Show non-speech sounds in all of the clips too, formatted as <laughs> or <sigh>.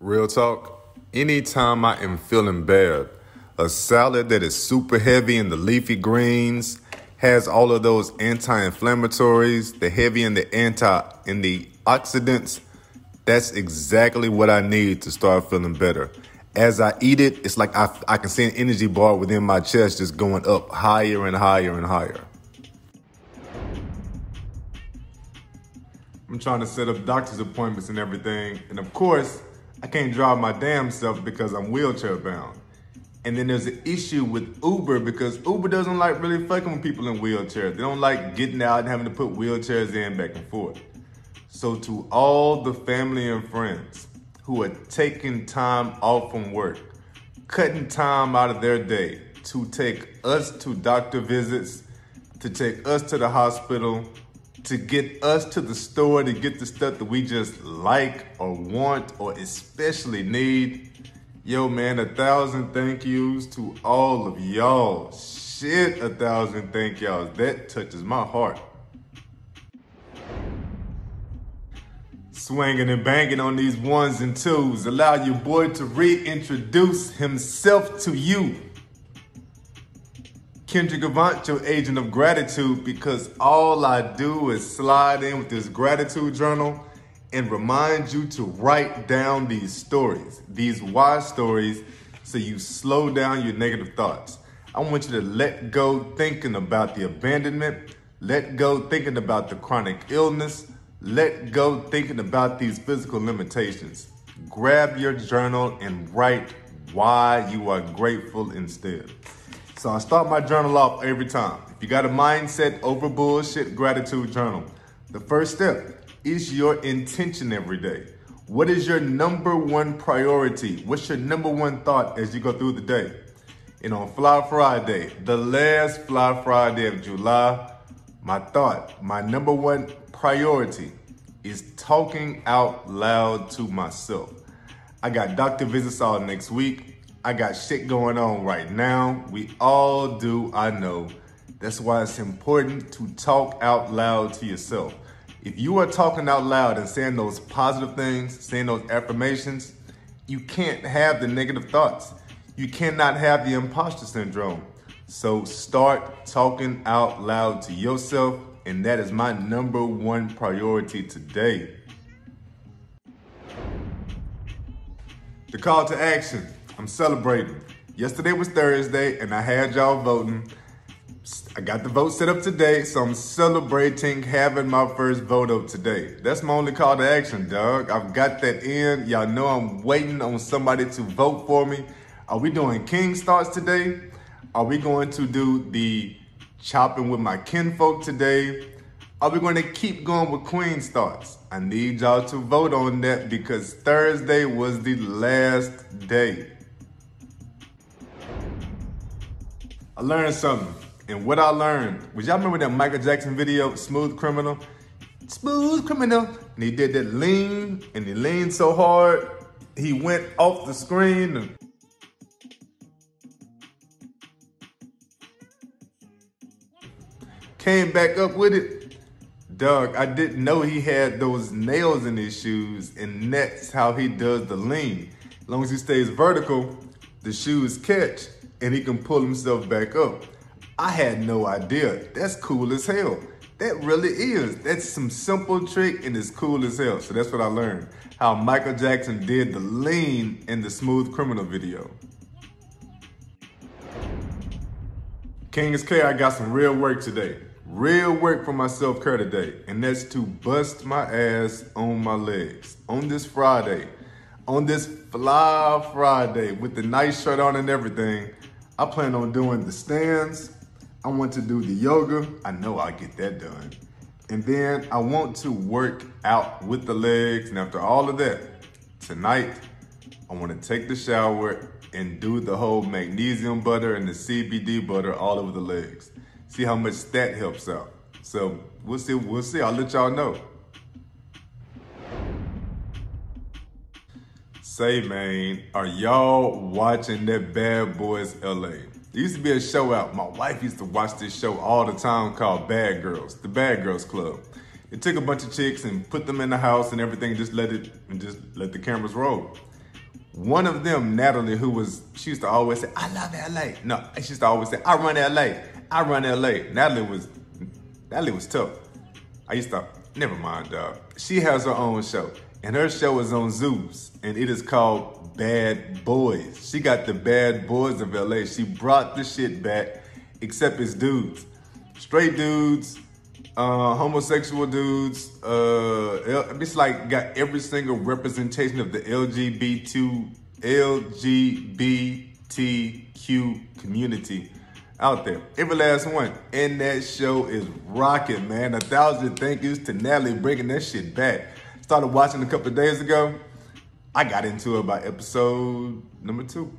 Real talk, anytime I am feeling bad, a salad that is super heavy in the leafy greens, has all of those anti-inflammatories, the heavy in the anti in the oxidants, that's exactly what I need to start feeling better. As I eat it, it's like I, I can see an energy bar within my chest just going up higher and higher and higher. I'm trying to set up doctor's appointments and everything. And of course, I can't drive my damn self because I'm wheelchair bound. And then there's an issue with Uber because Uber doesn't like really fucking with people in wheelchairs. They don't like getting out and having to put wheelchairs in back and forth. So to all the family and friends who are taking time off from work, cutting time out of their day to take us to doctor visits, to take us to the hospital, to get us to the store to get the stuff that we just like or want or especially need. Yo, man, a thousand thank yous to all of y'all. Shit, a thousand thank y'all. That touches my heart. Swinging and banging on these ones and twos. Allow your boy to reintroduce himself to you. Kendrick Avant, your agent of gratitude, because all I do is slide in with this gratitude journal and remind you to write down these stories, these why stories, so you slow down your negative thoughts. I want you to let go thinking about the abandonment, let go thinking about the chronic illness, let go thinking about these physical limitations. Grab your journal and write why you are grateful instead. So I start my journal off every time. If you got a mindset over bullshit gratitude journal, the first step is your intention every day. What is your number one priority? What's your number one thought as you go through the day? And on Fly Friday, the last Fly Friday of July, my thought, my number one priority is talking out loud to myself. I got visits all next week. I got shit going on right now. We all do, I know. That's why it's important to talk out loud to yourself. If you are talking out loud and saying those positive things, saying those affirmations, you can't have the negative thoughts. You cannot have the imposter syndrome. So start talking out loud to yourself, and that is my number one priority today. The call to action. I'm celebrating. Yesterday was Thursday, and I had y'all voting. I got the vote set up today, so I'm celebrating having my first vote up today. That's my only call to action, dog. I've got that in. Y'all know I'm waiting on somebody to vote for me. Are we doing King starts today? Are we going to do the chopping with my kinfolk today? Are we going to keep going with Queen starts? I need y'all to vote on that because Thursday was the last day. I learned something. And what I learned was y'all remember that Michael Jackson video, Smooth Criminal? Smooth Criminal. And he did that lean, and he leaned so hard, he went off the screen. Came back up with it. Doug, I didn't know he had those nails in his shoes, and that's how he does the lean. As long as he stays vertical, the shoes catch and he can pull himself back up. I had no idea. That's cool as hell. That really is. That's some simple trick and it's cool as hell. So that's what I learned. How Michael Jackson did the lean in the Smooth Criminal video. King's Care, I got some real work today. Real work for my self-care today. And that's to bust my ass on my legs. On this Friday. On this Fly Friday with the nice shirt on and everything. I plan on doing the stands. I want to do the yoga. I know I'll get that done. And then I want to work out with the legs. And after all of that, tonight, I want to take the shower and do the whole magnesium butter and the CBD butter all over the legs. See how much that helps out. So we'll see, we'll see. I'll let y'all know. Say, man, are y'all watching that Bad Boys LA? There used to be a show out. My wife used to watch this show all the time called Bad Girls, the Bad Girls Club. It took a bunch of chicks and put them in the house and everything, just let it and just let the cameras roll. One of them, Natalie, who was, she used to always say, I love LA. No, she used to always say, I run LA. I run LA. Natalie was, Natalie was tough. I used to, never mind. She has her own show, and her show is on Zeus, and it is called Bad Boys. She got the bad boys of LA. She brought the shit back, except it's dudes. Straight dudes, uh, homosexual dudes. Uh, it's like got every single representation of the LGBT LGBTQ community out there. Every last one. And that show is rocking, man. A thousand thank yous to Natalie bringing that shit back. Started watching a couple days ago. I got into it by episode number two.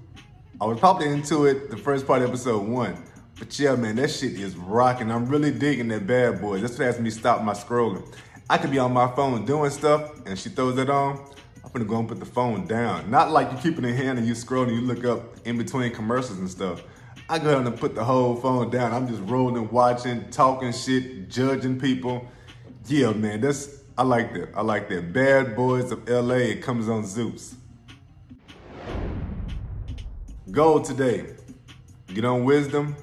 I was probably into it the first part of episode one. But yeah, man, that shit is rocking. I'm really digging that bad boy. That's what has me stop my scrolling. I could be on my phone doing stuff and she throws it on. I'm gonna go and put the phone down. Not like you keep it in hand and you scroll and you look up in between commercials and stuff. I go and put the whole phone down. I'm just rolling, watching, talking shit, judging people. Yeah, man, that's I like that. I like that. Bad Boys of LA. It comes on Zeus. Goal today. Get on wisdom,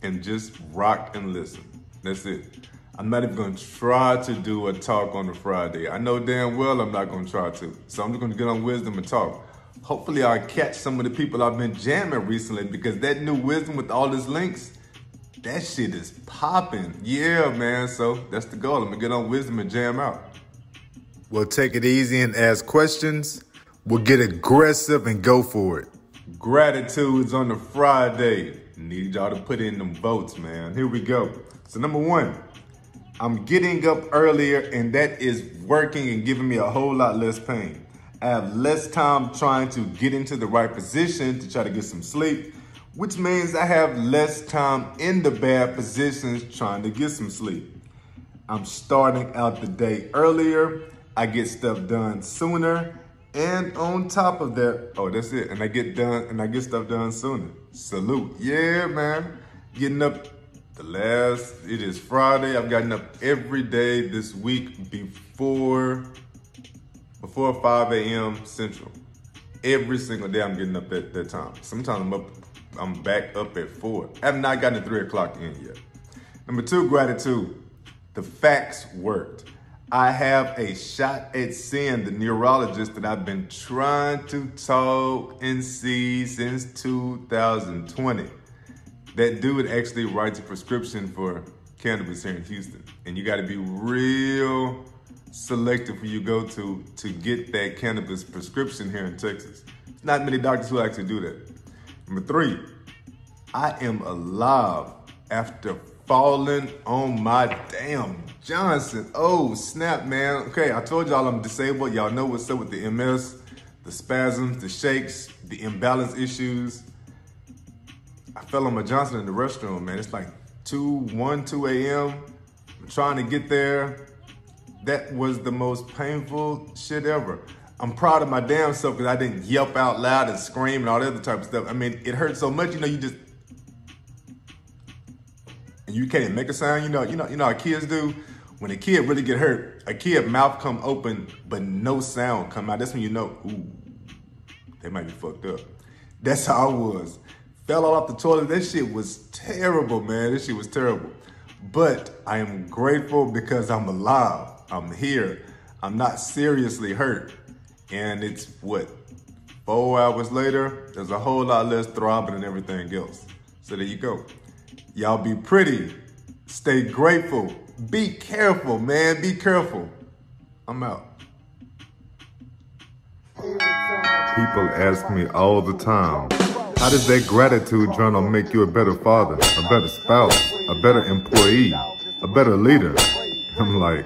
and just rock and listen. That's it. I'm not even gonna try to do a talk on a Friday. I know damn well I'm not gonna try to. So I'm just gonna get on wisdom and talk. Hopefully I'll catch some of the people I've been jamming recently because that new wisdom with all these links, that shit is popping. Yeah, man. So that's the goal. I'm gonna get on wisdom and jam out. We'll take it easy and ask questions. We'll get aggressive and go for it. Gratitudes on the Friday. Need y'all to put in them votes, man. Here we go. So number one, I'm getting up earlier and that is working and giving me a whole lot less pain. I have less time trying to get into the right position to try to get some sleep, which means I have less time in the bad positions trying to get some sleep. I'm starting out the day earlier. I get stuff done sooner and on top of that, oh, that's it. And I get done and I get stuff done sooner. Salute. Yeah, man. Getting up the last, it is Friday. I've gotten up every day this week before, before 5 a.m. Central. Every single day I'm getting up at that time. Sometimes I'm up, I'm back up at four. I have not gotten to three o'clock in yet. Number two, gratitude. The fax worked. I have a shot at seeing the neurologist that I've been trying to talk and see since 2020. That dude actually writes a prescription for cannabis here in Houston. And you got to be real selective who you go to to get that cannabis prescription here in Texas. There's not many doctors who actually do that. Number three, I am alive after falling on my damn Johnson. Oh, snap, man. Okay, I told y'all I'm disabled. Y'all know what's up with the MS, the spasms, the shakes, the imbalance issues. I fell on my Johnson in the restroom, man. It's like 2, 1, 2 a.m. I'm trying to get there. That was the most painful shit ever. I'm proud of my damn self because I didn't yelp out loud and scream and all that other type of stuff. I mean, it hurt so much, you know, you just and you can't make a sound. You know, you know, you know how kids do. When a kid really get hurt, a kid mouth come open, but no sound come out. That's when you know, ooh, they might be fucked up. That's how I was. Fell off the toilet. That shit was terrible, man. This shit was terrible. But I am grateful because I'm alive. I'm here. I'm not seriously hurt. And it's what? Four hours later, there's a whole lot less throbbing and everything else. So there you go. Y'all be pretty. Stay grateful. Be careful, man. Be careful. I'm out. People ask me all the time, how does that gratitude journal make you a better father, a better spouse, a better employee, a better leader? <laughs> I'm like,